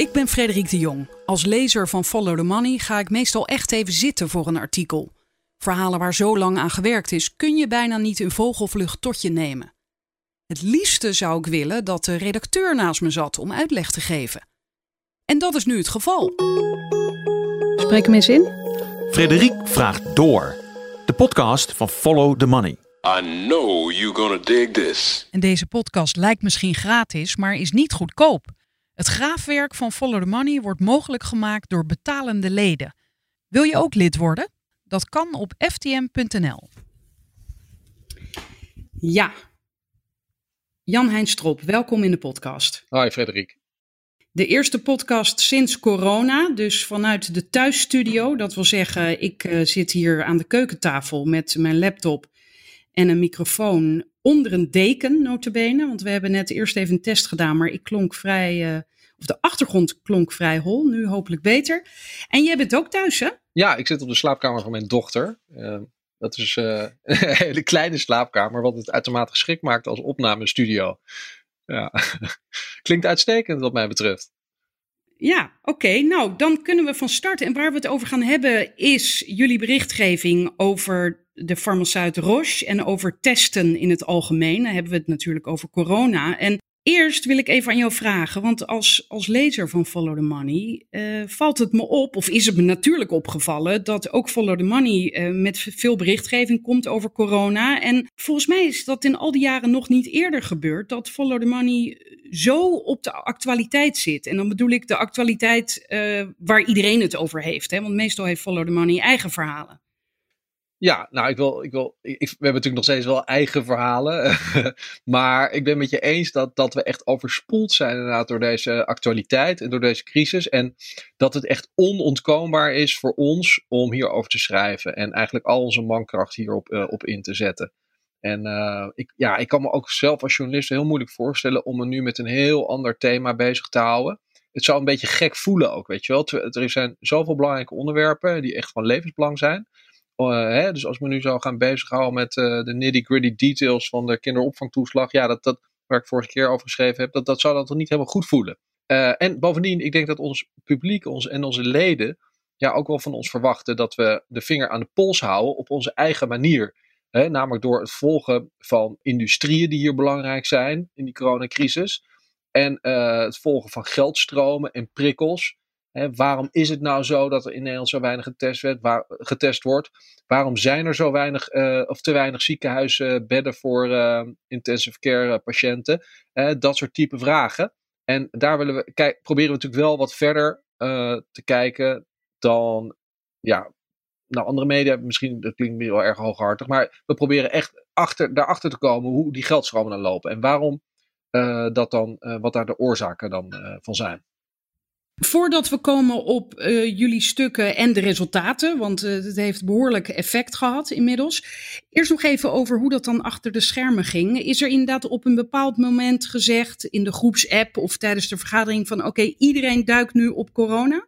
Ik ben Frederik de Jong. Als lezer van Follow the Money ga ik meestal echt even zitten voor een artikel. Verhalen waar zo lang aan gewerkt is, kun je bijna niet in vogelvlucht tot je nemen. Het liefste zou ik willen dat de redacteur naast me zat om uitleg te geven. En dat is nu het geval. Spreek hem eens in. Frederik vraagt door. De podcast van Follow the Money. I know you're gonna dig this. En deze podcast lijkt misschien gratis, maar is niet goedkoop. Het graafwerk van Follow the Money wordt mogelijk gemaakt door betalende leden. Wil je ook lid worden? Dat kan op ftm.nl. Ja. Jan-Hein Strop, welkom in de podcast. Hoi Frederik. De eerste podcast sinds corona, dus vanuit de thuisstudio. Dat wil zeggen, ik uh, zit hier aan de keukentafel met mijn laptop en een microfoon onder een deken, notabene. Want we hebben net eerst even een test gedaan, maar ik klonk vrij, uh, of de achtergrond klonk vrij hol. Nu hopelijk beter. En jij bent ook thuis, hè? Ja, ik zit op de slaapkamer van mijn dochter. Uh, dat is uh, een hele kleine slaapkamer, wat het uitermate geschikt maakt als opnamestudio. Ja, klinkt uitstekend wat mij betreft. Ja, oké. Okay. Nou, dan kunnen we van start. En waar we het over gaan hebben is jullie berichtgeving over de farmaceut Roche en over testen in het algemeen. Dan hebben we het natuurlijk over corona. En eerst wil ik even aan jou vragen, want als, als lezer van Follow the Money uh, valt het me op, of is het me natuurlijk opgevallen, dat ook Follow the Money uh, met veel berichtgeving komt over corona. En volgens mij is dat in al die jaren nog niet eerder gebeurd, dat Follow the Money zo op de actualiteit zit. En dan bedoel ik de actualiteit uh, waar iedereen het over heeft, hè? want meestal heeft Follow the Money eigen verhalen. Ja, nou, ik wil, ik wil, ik, we hebben natuurlijk nog steeds wel eigen verhalen. maar ik ben met je eens dat, dat we echt overspoeld zijn inderdaad door deze actualiteit en door deze crisis. En dat het echt onontkoombaar is voor ons om hierover te schrijven. En eigenlijk al onze mankracht hierop uh, op in te zetten. En uh, ik, ja, ik kan me ook zelf als journalist heel moeilijk voorstellen om me nu met een heel ander thema bezig te houden. Het zou een beetje gek voelen ook, weet je wel. Er zijn zoveel belangrijke onderwerpen die echt van levensbelang zijn. Uh, hè, dus als we nu zou gaan bezighouden met uh, de nitty-gritty details van de kinderopvangtoeslag, ja, dat, dat, waar ik vorige keer over geschreven heb, dat, dat zou dat toch niet helemaal goed voelen. Uh, en bovendien, ik denk dat ons publiek ons, en onze leden ja, ook wel van ons verwachten dat we de vinger aan de pols houden op onze eigen manier. Hè, namelijk door het volgen van industrieën die hier belangrijk zijn in die coronacrisis. En het volgen van geldstromen en prikkels. Waarom is het nou zo dat er in Nederland zo weinig getest, waar, getest wordt? Waarom zijn er zo weinig uh, of te weinig ziekenhuisbedden voor uh, intensive care patiënten? Dat soort type vragen. En daar willen we, kijk, proberen we natuurlijk wel wat verder te kijken dan ja, nou, andere media. Misschien dat klinkt wel erg hooghartig, maar we proberen echt achter, daarachter te komen hoe die geldstromen dan lopen. En waarom dat dan, wat daar de oorzaken dan van zijn. Voordat we komen op uh, jullie stukken en de resultaten, want uh, het heeft behoorlijk effect gehad inmiddels. Eerst nog even over hoe dat dan achter de schermen ging. Is er inderdaad op een bepaald moment gezegd in de groepsapp of tijdens de vergadering van oké, iedereen duikt nu op corona?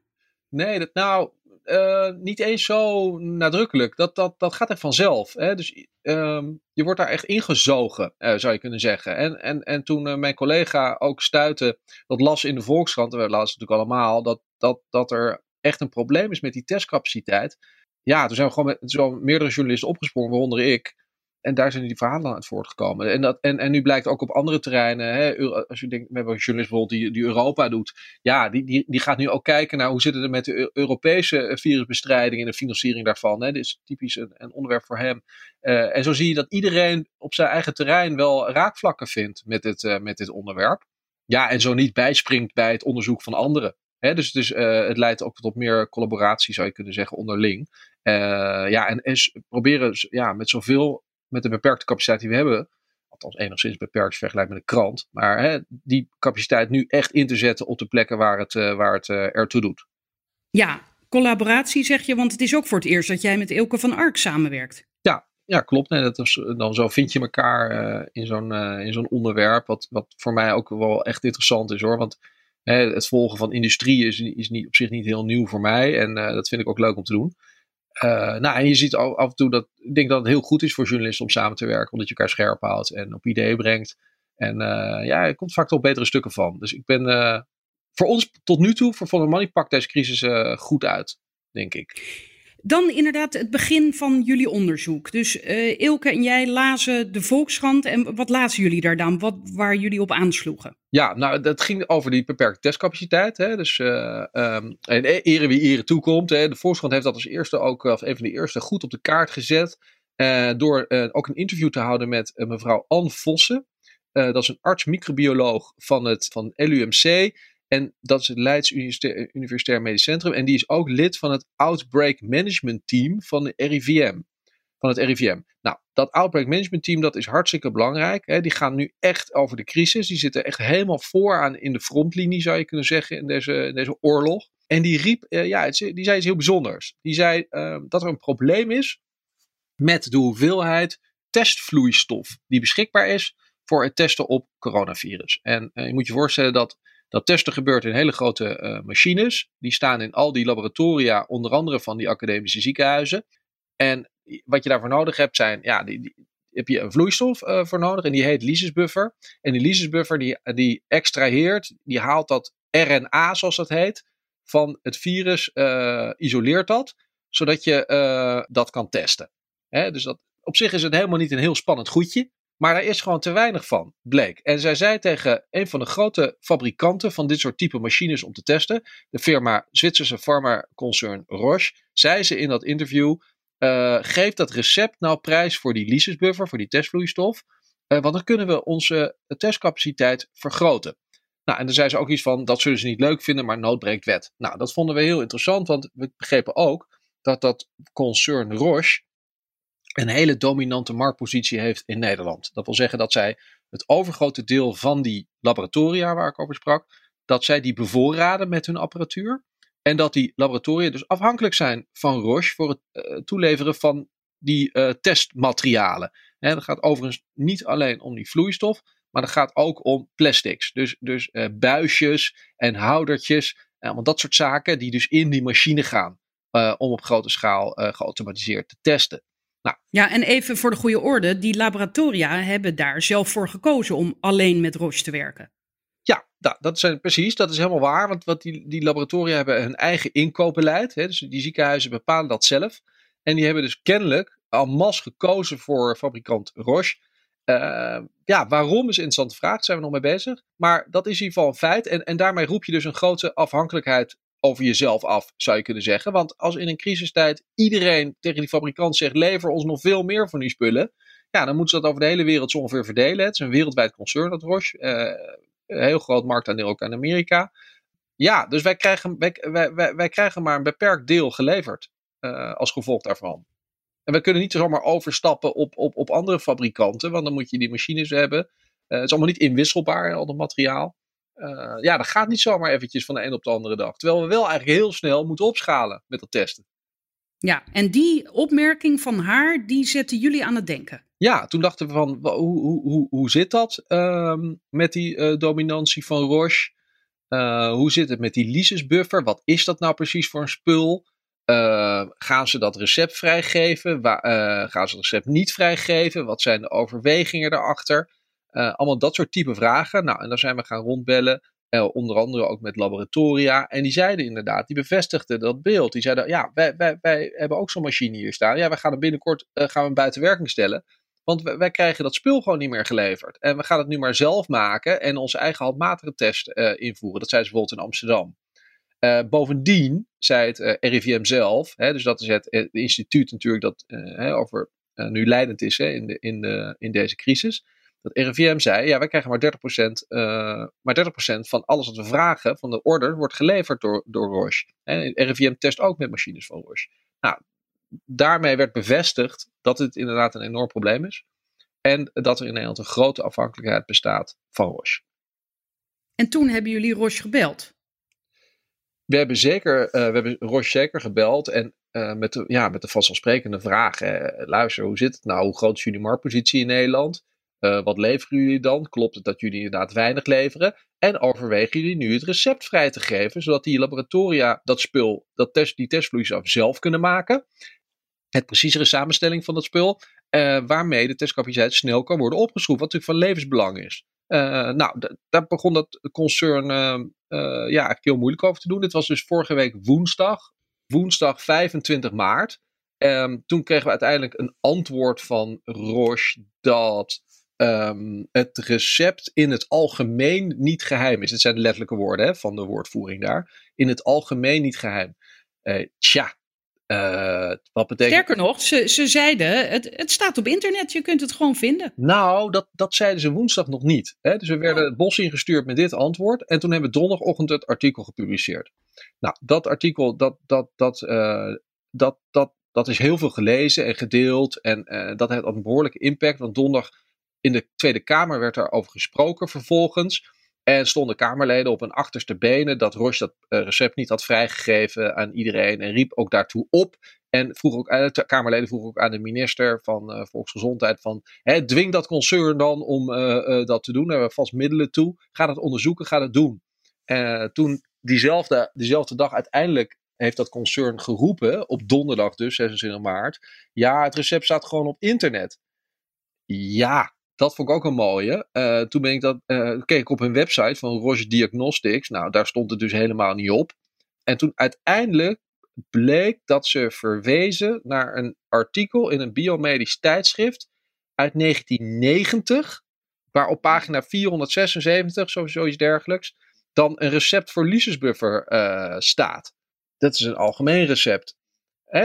Nee, dat, nou, uh, niet eens zo nadrukkelijk. Dat, dat, dat gaat er vanzelf. Hè? Dus um, je wordt daar echt ingezogen, uh, zou je kunnen zeggen. En, en, en toen uh, mijn collega ook stuitte, dat las in de Volkskrant, we lazen natuurlijk allemaal, dat, dat, dat er echt een probleem is met die testcapaciteit. Ja, toen zijn we gewoon zo meerdere journalisten opgesprongen, waaronder ik. En daar zijn die verhalen uit voortgekomen. En, dat, en, en nu blijkt ook op andere terreinen, hè, als je denkt, we hebben een journalist bijvoorbeeld die, die Europa doet. Ja, die, die, die gaat nu ook kijken naar hoe zit het met de Europese virusbestrijding en de financiering daarvan. Hè. Dit is typisch een, een onderwerp voor hem. Uh, en zo zie je dat iedereen op zijn eigen terrein wel raakvlakken vindt met dit, uh, met dit onderwerp. Ja, en zo niet bijspringt bij het onderzoek van anderen. Hè, dus dus het leidt ook tot meer collaboratie, zou je kunnen zeggen, onderling. ja, en, en proberen ja, met zoveel met de beperkte capaciteit die we hebben, althans enigszins beperkt vergelijk met een krant, maar hè, die capaciteit nu echt in te zetten op de plekken waar het, uh, waar het uh, ertoe doet. Ja, collaboratie zeg je, want het is ook voor het eerst dat jij met Ilke van Ark samenwerkt. Ja, ja klopt. Nee, dat is, dan zo vind je elkaar uh, in zo'n in zo'n onderwerp, wat, wat voor mij ook wel echt interessant is hoor. Want hè, het volgen van industrie is, is niet, op zich niet heel nieuw voor mij en dat vind ik ook leuk om te doen. Uh, nou, en je ziet af en toe dat ik denk dat het heel goed is voor journalisten om samen te werken, omdat je elkaar scherp houdt en op ideeën brengt. En uh, ja, er komt vaak toch betere stukken van. Dus ik ben, uh, voor ons tot nu toe, voor Follow Money, pakt deze crisis goed uit, denk ik. Dan inderdaad het begin van jullie onderzoek. Dus uh, Ilke en jij lazen de Volkskrant. En wat lazen jullie daar dan? Wat, waar jullie op aansloegen? Ja, nou, dat ging over die beperkte testcapaciteit. Hè. Dus uh, um, en e-, ere wie ere toekomt. Hè. De Volkskrant heeft dat als eerste ook, als een van de eerste, goed op de kaart gezet. Door ook een interview te houden met mevrouw Anne Vossen. dat is een arts-microbioloog van het van LUMC. En dat is het Leids Universitair Medisch Centrum. En die is ook lid van het Outbreak Management Team van de RIVM. Van het RIVM. Nou, dat Outbreak Management Team dat is hartstikke belangrijk. Hè. Die gaan nu echt over de crisis. Die zitten echt helemaal vooraan in de frontlinie, zou je kunnen zeggen, in deze, deze oorlog. En die riep, uh, ja, die zei iets heel bijzonders. Die zei uh, dat er een probleem is met de hoeveelheid testvloeistof die beschikbaar is voor het testen op coronavirus. En uh, je moet je voorstellen dat dat testen gebeurt in hele grote uh, machines. Die staan in al die laboratoria, onder andere van die academische ziekenhuizen. En wat je daarvoor nodig hebt zijn, ja, die, die heb je een vloeistof uh, voor nodig en die heet lysisbuffer. En die lysisbuffer die, die extraheert, die haalt dat RNA, zoals dat heet, van het virus, uh, isoleert dat, zodat je dat kan testen. Dus dat, op zich is het helemaal niet een heel spannend goedje. Maar er is gewoon te weinig van, bleek. En zij zei tegen een van de grote fabrikanten van dit soort type machines om te testen, de firma Zwitserse farmaconcern Roche, zei ze in dat interview: uh, geef dat recept nou prijs voor die lysisbuffer, voor die testvloeistof, uh, want dan kunnen we onze testcapaciteit vergroten. Nou, en dan zei ze ook iets van: dat zullen ze niet leuk vinden, maar nood breekt wet. Nou, dat vonden we heel interessant, want we begrepen ook dat dat concern Roche een hele dominante marktpositie heeft in Nederland. Dat wil zeggen dat zij het overgrote deel van die laboratoria waar ik over sprak, dat zij die bevoorraden met hun apparatuur. En dat die laboratoria dus afhankelijk zijn van Roche voor het uh, toeleveren van die uh, testmaterialen. En dat gaat overigens niet alleen om die vloeistof, maar dat gaat ook om plastics. Dus, dus uh, buisjes en houdertjes, want dat soort zaken die dus in die machine gaan om op grote schaal geautomatiseerd te testen. Nou. Ja, en even voor de goede orde, die laboratoria hebben daar zelf voor gekozen om alleen met Roche te werken. Ja, dat, dat zijn, precies, dat is helemaal waar. Want wat die, die laboratoria hebben hun eigen inkoopbeleid. Hè, dus die ziekenhuizen bepalen dat zelf. En die hebben dus kennelijk al mas gekozen voor fabrikant Roche. Uh, ja, waarom is een interessante vraag, daar zijn we nog mee bezig. Maar dat is in ieder geval een feit. En, en daarmee roep je dus een grote afhankelijkheid over jezelf af, zou je kunnen zeggen. Want als in een crisistijd iedereen tegen die fabrikant zegt: lever ons nog veel meer van die spullen. Ja, dan moeten ze dat over de hele wereld zo ongeveer verdelen. Het is een wereldwijd concern, dat Roche. Uh, heel groot marktaandeel ook aan Amerika. Ja, dus wij krijgen, wij, wij, krijgen maar een beperkt deel geleverd uh, als gevolg daarvan. En we kunnen niet zomaar overstappen op, op, op andere fabrikanten, want dan moet je die machines hebben. Uh, het is allemaal niet inwisselbaar, al dat materiaal. Uh, ja, dat gaat niet zomaar eventjes van de een op de andere dag. Terwijl we wel eigenlijk heel snel moeten opschalen met dat testen. Ja, en die opmerking van haar, die zette jullie aan het denken. Ja, toen dachten we van, hoe, hoe, hoe, hoe zit dat um, met die uh, dominantie van Roche? Uh, hoe zit het met die lysisbuffer? Wat is dat nou precies voor een spul? Gaan ze dat recept vrijgeven? Wa gaan ze het recept niet vrijgeven? Wat zijn de overwegingen daarachter? Uh, allemaal dat soort type vragen. Nou, en daar zijn we gaan rondbellen. Uh, onder andere ook met laboratoria. En die zeiden inderdaad, die bevestigden dat beeld. Die zeiden, ja, wij, wij, wij hebben ook zo'n machine hier staan. Ja, we gaan hem binnenkort uh, gaan we buiten werking stellen. Want wij, wij, krijgen dat spul gewoon niet meer geleverd. En we gaan het nu maar zelf maken en onze eigen handmatige test invoeren. Dat zei ze bijvoorbeeld in Amsterdam. bovendien zei het RIVM zelf, hè, dus dat is het, instituut natuurlijk dat over nu leidend is hè, in, de, in, de, in deze crisis dat RIVM zei, ja, wij krijgen maar 30%, uh, maar 30% van alles wat we vragen, van de order, wordt geleverd door, door Roche. En RIVM test ook met machines van Roche. Nou, daarmee werd bevestigd dat het inderdaad een enorm probleem is. En dat er in Nederland een grote afhankelijkheid bestaat van Roche. En toen hebben jullie Roche gebeld? We hebben, zeker, uh, we hebben Roche zeker gebeld. En uh, met, de, ja, met de vanzelfsprekende vraag: hè, luister, hoe zit het nou? Hoe groot is jullie marktpositie in Nederland? Uh, wat leveren jullie dan? Klopt het dat jullie inderdaad weinig leveren? En overwegen jullie nu het recept vrij te geven, zodat die laboratoria dat spul, dat test, die testvloeistof zelf kunnen maken? Het preciezere samenstelling van dat spul, uh, waarmee de testcapaciteit snel kan worden opgeschroefd, wat natuurlijk van levensbelang is. nou, daar begon dat concern ja, eigenlijk heel moeilijk over te doen. Dit was dus vorige week woensdag, woensdag 25 maart. Ehm, toen kregen we uiteindelijk een antwoord van Roche dat um, het recept in het algemeen niet geheim is. Dit zijn de letterlijke woorden hè, van de woordvoering daar. In het algemeen niet geheim. Uh, tja, uh, wat betekent... Sterker nog, ze, ze zeiden, het, het staat op internet, je kunt het gewoon vinden. Nou, dat, dat zeiden ze woensdag nog niet. Hè? Dus we werden oh. het bos ingestuurd met dit antwoord. En toen hebben we donderdagochtend het artikel gepubliceerd. Nou, dat artikel, dat, dat, dat, uh, dat, dat, dat is heel veel gelezen en gedeeld. En uh, dat heeft een behoorlijke impact. Want donderdag in de Tweede Kamer werd daarover gesproken vervolgens. En stonden Kamerleden op hun achterste benen dat Roche dat uh, recept niet had vrijgegeven aan iedereen. En riep ook daartoe op. En vroeg ook, uh, de Kamerleden vroegen ook aan de minister van uh, Volksgezondheid van, hè, dwing dat concern dan om dat te doen. Daar hebben we vast middelen toe. Ga dat onderzoeken, ga dat doen. toen diezelfde, diezelfde dag uiteindelijk heeft dat concern geroepen, op donderdag dus, 26 maart. Ja, het recept staat gewoon op internet. Ja, dat vond ik ook een mooie. Uh, toen ben ik dat, uh, keek ik op hun website van Roche Diagnostics. Nou, daar stond het dus helemaal niet op. En toen uiteindelijk bleek dat ze verwezen naar een artikel in een biomedisch tijdschrift uit 1990, waar op pagina 476, zoiets dergelijks, dan een recept voor lysesbuffer uh, staat. Dat is een algemeen recept.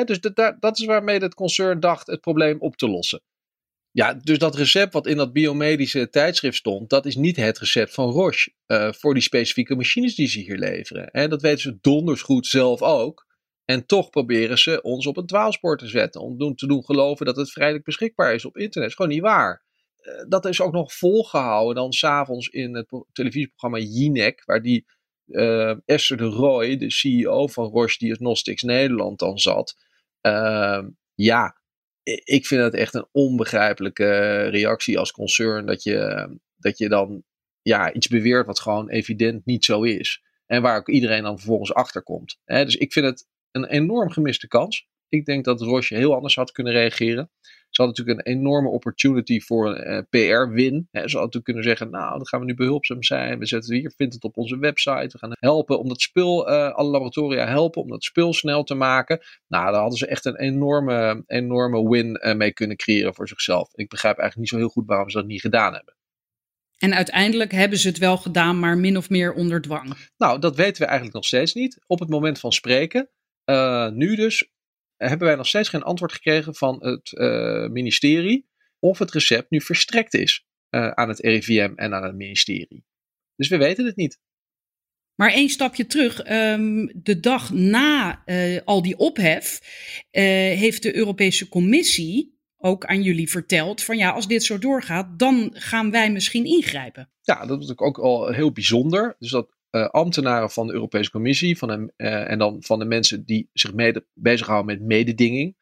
Dus dat, dat is waarmee het concern dacht het probleem op te lossen. Ja, dus dat recept wat in dat biomedische tijdschrift stond, dat is niet het recept van Roche uh, voor die specifieke machines die ze hier leveren. En dat weten ze donders goed zelf ook. En toch proberen ze ons op een dwaalspoor te zetten. Om te doen geloven dat het vrijelijk beschikbaar is op internet. Dat is gewoon niet waar. Uh, dat is ook nog volgehouden dan s'avonds in het televisieprogramma Jinek. Waar die uh, Esther de Roy, de CEO van Roche Diagnostics Nederland, dan zat. Ehm, ja, ik vind het echt een onbegrijpelijke reactie als concern dat je, dat je dan ja, iets beweert wat gewoon evident niet zo is. En waar ook iedereen dan vervolgens achter komt. dus ik vind het een enorm gemiste kans. Ik denk dat Roche heel anders had kunnen reageren. Ze hadden natuurlijk een enorme opportunity voor een uh, PR-win. Ze hadden natuurlijk kunnen zeggen, nou, dan gaan we nu behulpzaam zijn. We zetten hier, vindt het op onze website. We gaan helpen om dat spul, uh, alle laboratoria helpen om dat spul snel te maken. Nou, daar hadden ze echt een enorme, enorme win uh, mee kunnen creëren voor zichzelf. Ik begrijp eigenlijk niet zo heel goed waarom ze dat niet gedaan hebben. En uiteindelijk hebben ze het wel gedaan, maar min of meer onder dwang. Nou, dat weten we eigenlijk nog steeds niet. Op het moment van spreken, nu dus, hebben wij nog steeds geen antwoord gekregen van het uh, ministerie of het recept nu verstrekt is uh, aan het RIVM en aan het ministerie. Dus we weten het niet. Maar één stapje terug. Um, de dag na uh, al die ophef heeft de Europese Commissie ook aan jullie verteld van ja, als dit zo doorgaat, dan gaan wij misschien ingrijpen. Ja, dat is natuurlijk ook al heel bijzonder. Dus dat uh, ambtenaren van de Europese Commissie van de, uh, en dan van de mensen die zich mede, bezighouden met mededinging,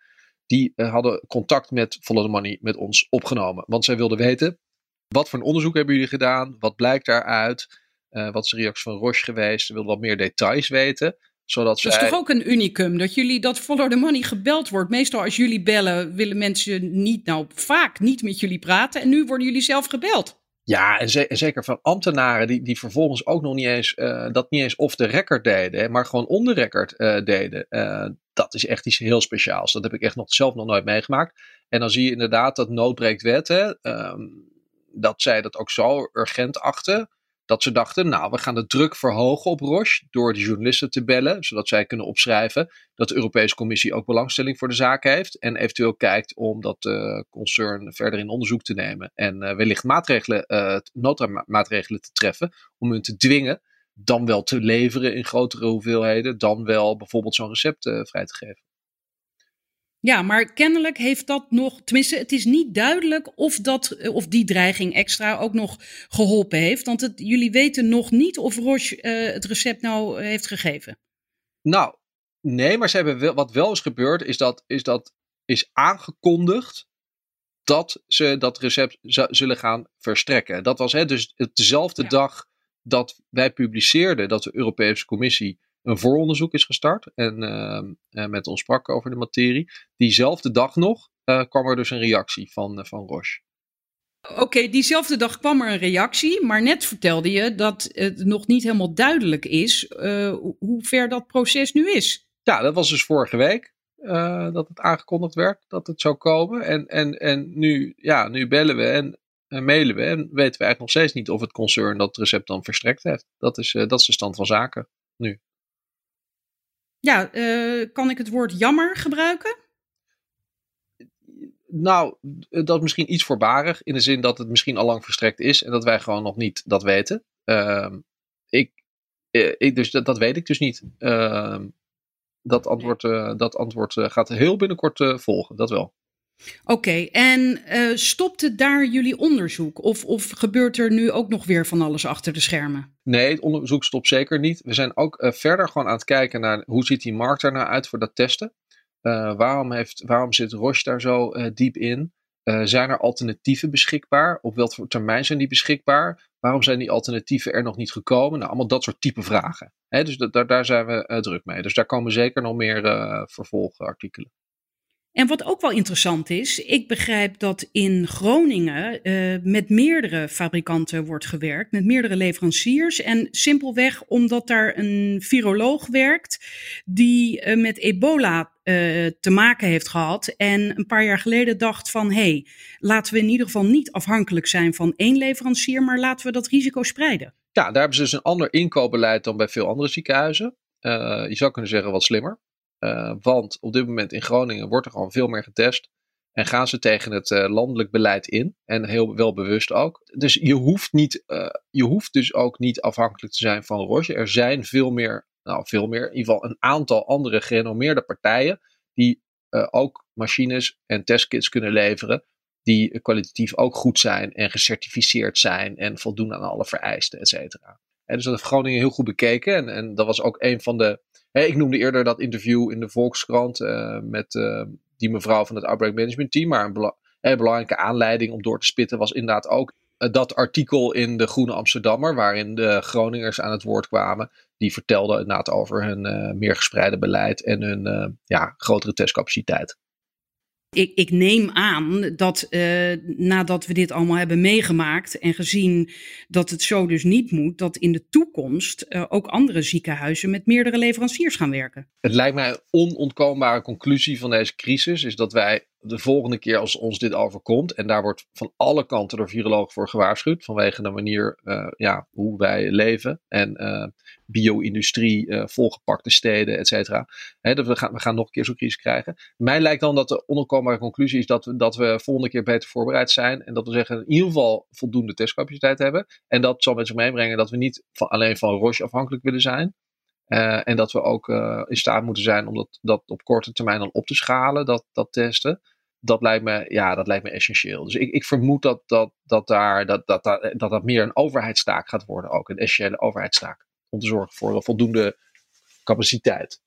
die uh, hadden contact met Follow the Money met ons opgenomen. Want zij wilden weten, wat voor een onderzoek hebben jullie gedaan? Wat blijkt daaruit? wat is de reactie van Roche geweest? Ze wilden wat meer details weten. Zodat dat is toch ook een unicum, dat jullie dat Follow the Money gebeld wordt. Meestal als jullie bellen willen mensen niet, nou vaak niet met jullie praten. En nu worden jullie zelf gebeld. Ja, en, zeker van ambtenaren die, die vervolgens ook nog niet eens uh, dat niet eens off the record deden, maar gewoon on the record uh, deden. Uh, dat is echt iets heel speciaals. Dat heb ik echt nog, zelf nog nooit meegemaakt. En dan zie je inderdaad dat noodbreekt wet, hè, um, dat zij dat ook zo urgent achten dat ze dachten, nou, we gaan de druk verhogen op Roche door de journalisten te bellen, zodat zij kunnen opschrijven dat de Europese Commissie ook belangstelling voor de zaak heeft en eventueel kijkt om dat uh, concern verder in onderzoek te nemen en uh, wellicht maatregelen, uh, noodmaatregelen te treffen om hun te dwingen dan wel te leveren in grotere hoeveelheden, dan wel bijvoorbeeld zo'n recept vrij te geven. Ja, maar kennelijk heeft dat nog, tenminste, het is niet duidelijk of, dat, of die dreiging extra ook nog geholpen heeft. Want het, jullie weten nog niet of Roche uh, het recept nou heeft gegeven. Nou, nee, maar ze hebben wel, wat wel is gebeurd, is dat is, dat, is aangekondigd dat ze dat recept zullen gaan verstrekken. Dat was hè, dus dezelfde ja. dag dat wij publiceerden dat de Europese Commissie een vooronderzoek is gestart en uh, met ons sprak over de materie. Diezelfde dag nog uh, kwam er dus een reactie van, van Roche. Oké, diezelfde dag kwam er een reactie, maar net vertelde je dat het nog niet helemaal duidelijk is hoe ver dat proces nu is. Ja, dat was dus vorige week uh, dat het aangekondigd werd dat het zou komen. En, en, en nu, ja, nu bellen we en, en, mailen we en weten we eigenlijk nog steeds niet of het concern dat recept dan verstrekt heeft. Dat is, uh, dat is de stand van zaken nu. Ja, kan ik het woord jammer gebruiken? Nou, dat is misschien iets voorbarig. In de zin dat het misschien al lang verstrekt is. En dat wij gewoon nog niet dat weten. Uh, ik, eh, ik, dus dat, dat weet ik dus niet. Uh, dat antwoord, dat antwoord eh, gaat heel binnenkort volgen. Dat wel. Oké, en stopt het daar jullie onderzoek? Of, of gebeurt er nu ook nog weer van alles achter de schermen? Nee, het onderzoek stopt zeker niet. We zijn ook verder gewoon aan het kijken naar hoe ziet die markt er nou uit voor dat testen. Uh, waarom, heeft, waarom zit Roche daar zo uh, diep in? Uh, zijn er alternatieven beschikbaar? Op welke termijn zijn die beschikbaar? Waarom zijn die alternatieven er nog niet gekomen? Nou, allemaal dat soort type vragen. Dus daar zijn we druk mee. Dus daar komen zeker nog meer vervolgartikelen. En wat ook wel interessant is, ik begrijp dat in Groningen uh, met meerdere fabrikanten wordt gewerkt, met meerdere leveranciers. En simpelweg omdat daar een viroloog werkt die uh, met ebola uh, te maken heeft gehad. En een paar jaar geleden dacht van, hé, hey, laten we in ieder geval niet afhankelijk zijn van één leverancier, maar laten we dat risico spreiden. Ja, daar hebben ze dus een ander inkoopbeleid dan bij veel andere ziekenhuizen. je zou kunnen zeggen wat slimmer. Uh, want op dit moment in Groningen wordt er gewoon veel meer getest. En gaan ze tegen het uh, landelijk beleid in. En heel wel bewust ook. Dus je hoeft, niet, uh, je hoeft dus ook niet afhankelijk te zijn van Roche. Er zijn veel meer, nou veel meer, in ieder geval een aantal andere gerenommeerde partijen. Die ook machines en testkits kunnen leveren. Die kwalitatief ook goed zijn en gecertificeerd zijn. En voldoen aan alle vereisten, et cetera. En dus dat heeft Groningen heel goed bekeken. En, en dat was ook een van de ik noemde eerder dat interview in de Volkskrant uh, met uh, die mevrouw van het Outbreak Management Team. Maar een bela belangrijke aanleiding om door te spitten was inderdaad ook uh, dat artikel in de Groene Amsterdammer. Waarin de Groningers aan het woord kwamen. Die vertelden inderdaad over hun meer gespreide beleid en hun ja, grotere testcapaciteit ik, ik neem aan dat uh, nadat we dit allemaal hebben meegemaakt en gezien dat het zo dus niet moet, dat in de toekomst uh, ook andere ziekenhuizen met meerdere leveranciers gaan werken. Het lijkt mij een onontkoombare conclusie van deze crisis, is dat wij de volgende keer als ons dit overkomt, en daar wordt van alle kanten door virologen voor gewaarschuwd, vanwege de manier uh, ja, hoe wij leven en uh, bio-industrie, uh, volgepakte steden, et cetera. Dat we gaan, we gaan nog een keer zo'n crisis krijgen. Mij lijkt dan dat de onopkombare conclusie is dat we, dat we volgende keer beter voorbereid zijn en dat we zeggen in ieder geval voldoende testcapaciteit hebben. En dat zal met zich meebrengen dat we niet van, alleen van Roche afhankelijk willen zijn, en dat we ook in staat moeten zijn om dat, dat op korte termijn dan op te schalen, dat, dat testen dat lijkt me, ja, dat lijkt me essentieel. Dus ik, ik vermoed dat dat, dat, daar, dat, dat, dat, dat dat meer een overheidstaak gaat worden, ook een essentiële overheidstaak. Om te zorgen voor voldoende capaciteit.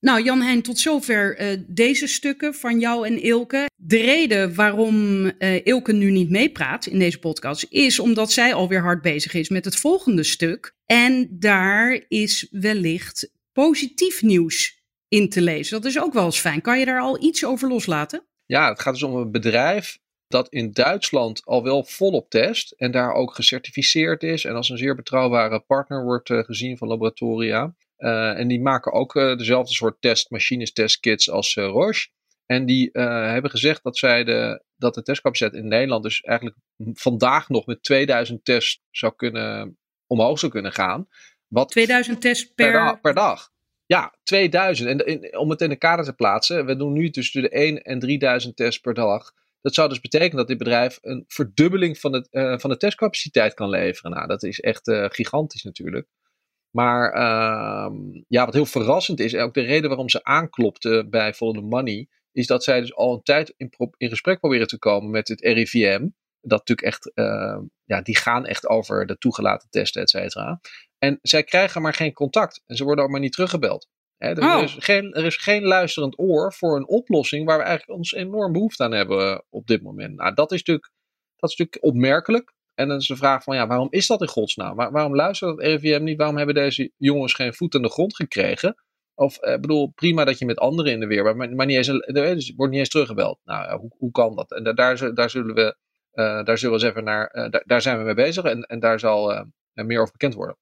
Nou, Jan Heijn, tot zover uh, deze stukken van jou en Ilke. De reden waarom uh, Ilke nu niet meepraat in deze podcast is omdat zij alweer hard bezig is met het volgende stuk. En daar is wellicht positief nieuws in te lezen. Dat is ook wel eens fijn. Kan je daar al iets over loslaten? Ja, het gaat dus om een bedrijf dat in Duitsland al wel volop test en daar ook gecertificeerd is en als een zeer betrouwbare partner wordt uh, gezien van laboratoria. Uh, en die maken ook uh, dezelfde soort testmachines, testkits als Roche. En die hebben gezegd dat zij de, dat de testcapaciteit in Nederland dus eigenlijk vandaag nog met 2000 tests zou kunnen, omhoog zou kunnen gaan. Wat 2000 tests per, per, dag, per dag. Ja, 2000. En om het in de kader te plaatsen, we doen nu tussen de 1 en 3000 tests per dag. Dat zou dus betekenen dat dit bedrijf een verdubbeling van, het, uh, van de testcapaciteit kan leveren. Nou, dat is echt uh, gigantisch natuurlijk. Maar uh, ja, wat heel verrassend is, en ook de reden waarom ze aanklopte bij the Money, is dat zij dus al een tijd in, in gesprek proberen te komen met het RIVM. Dat natuurlijk echt, ehm, ja, die gaan echt over de toegelaten testen, et cetera. En zij krijgen maar geen contact. En ze worden ook maar niet teruggebeld. er, oh. is geen, er is geen luisterend oor voor een oplossing waar we eigenlijk ons enorm behoefte aan hebben eh, op dit moment. Nou, dat is natuurlijk, dat is natuurlijk opmerkelijk. En dan is de vraag van, ja, waarom is dat in godsnaam? waarom luistert het RIVM niet? Waarom hebben deze jongens geen voet aan de grond gekregen? Of, ik eh, bedoel, prima dat je met anderen in de weer, maar, maar niet eens, er wordt niet eens teruggebeld. Nou, hoe, hoe kan dat? En daar, daar zullen we daar zullen we eens even naar, daar, daar, zijn we mee bezig en, en daar zal meer over bekend worden.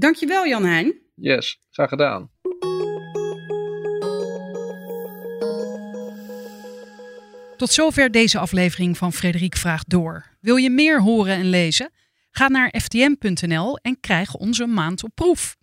Dankjewel Jan Heijn. Yes, graag gedaan. Tot zover deze aflevering van Frederik Vraagt Door. Wil je meer horen en lezen? Ga naar ftm.nl en krijg onze maand op proef.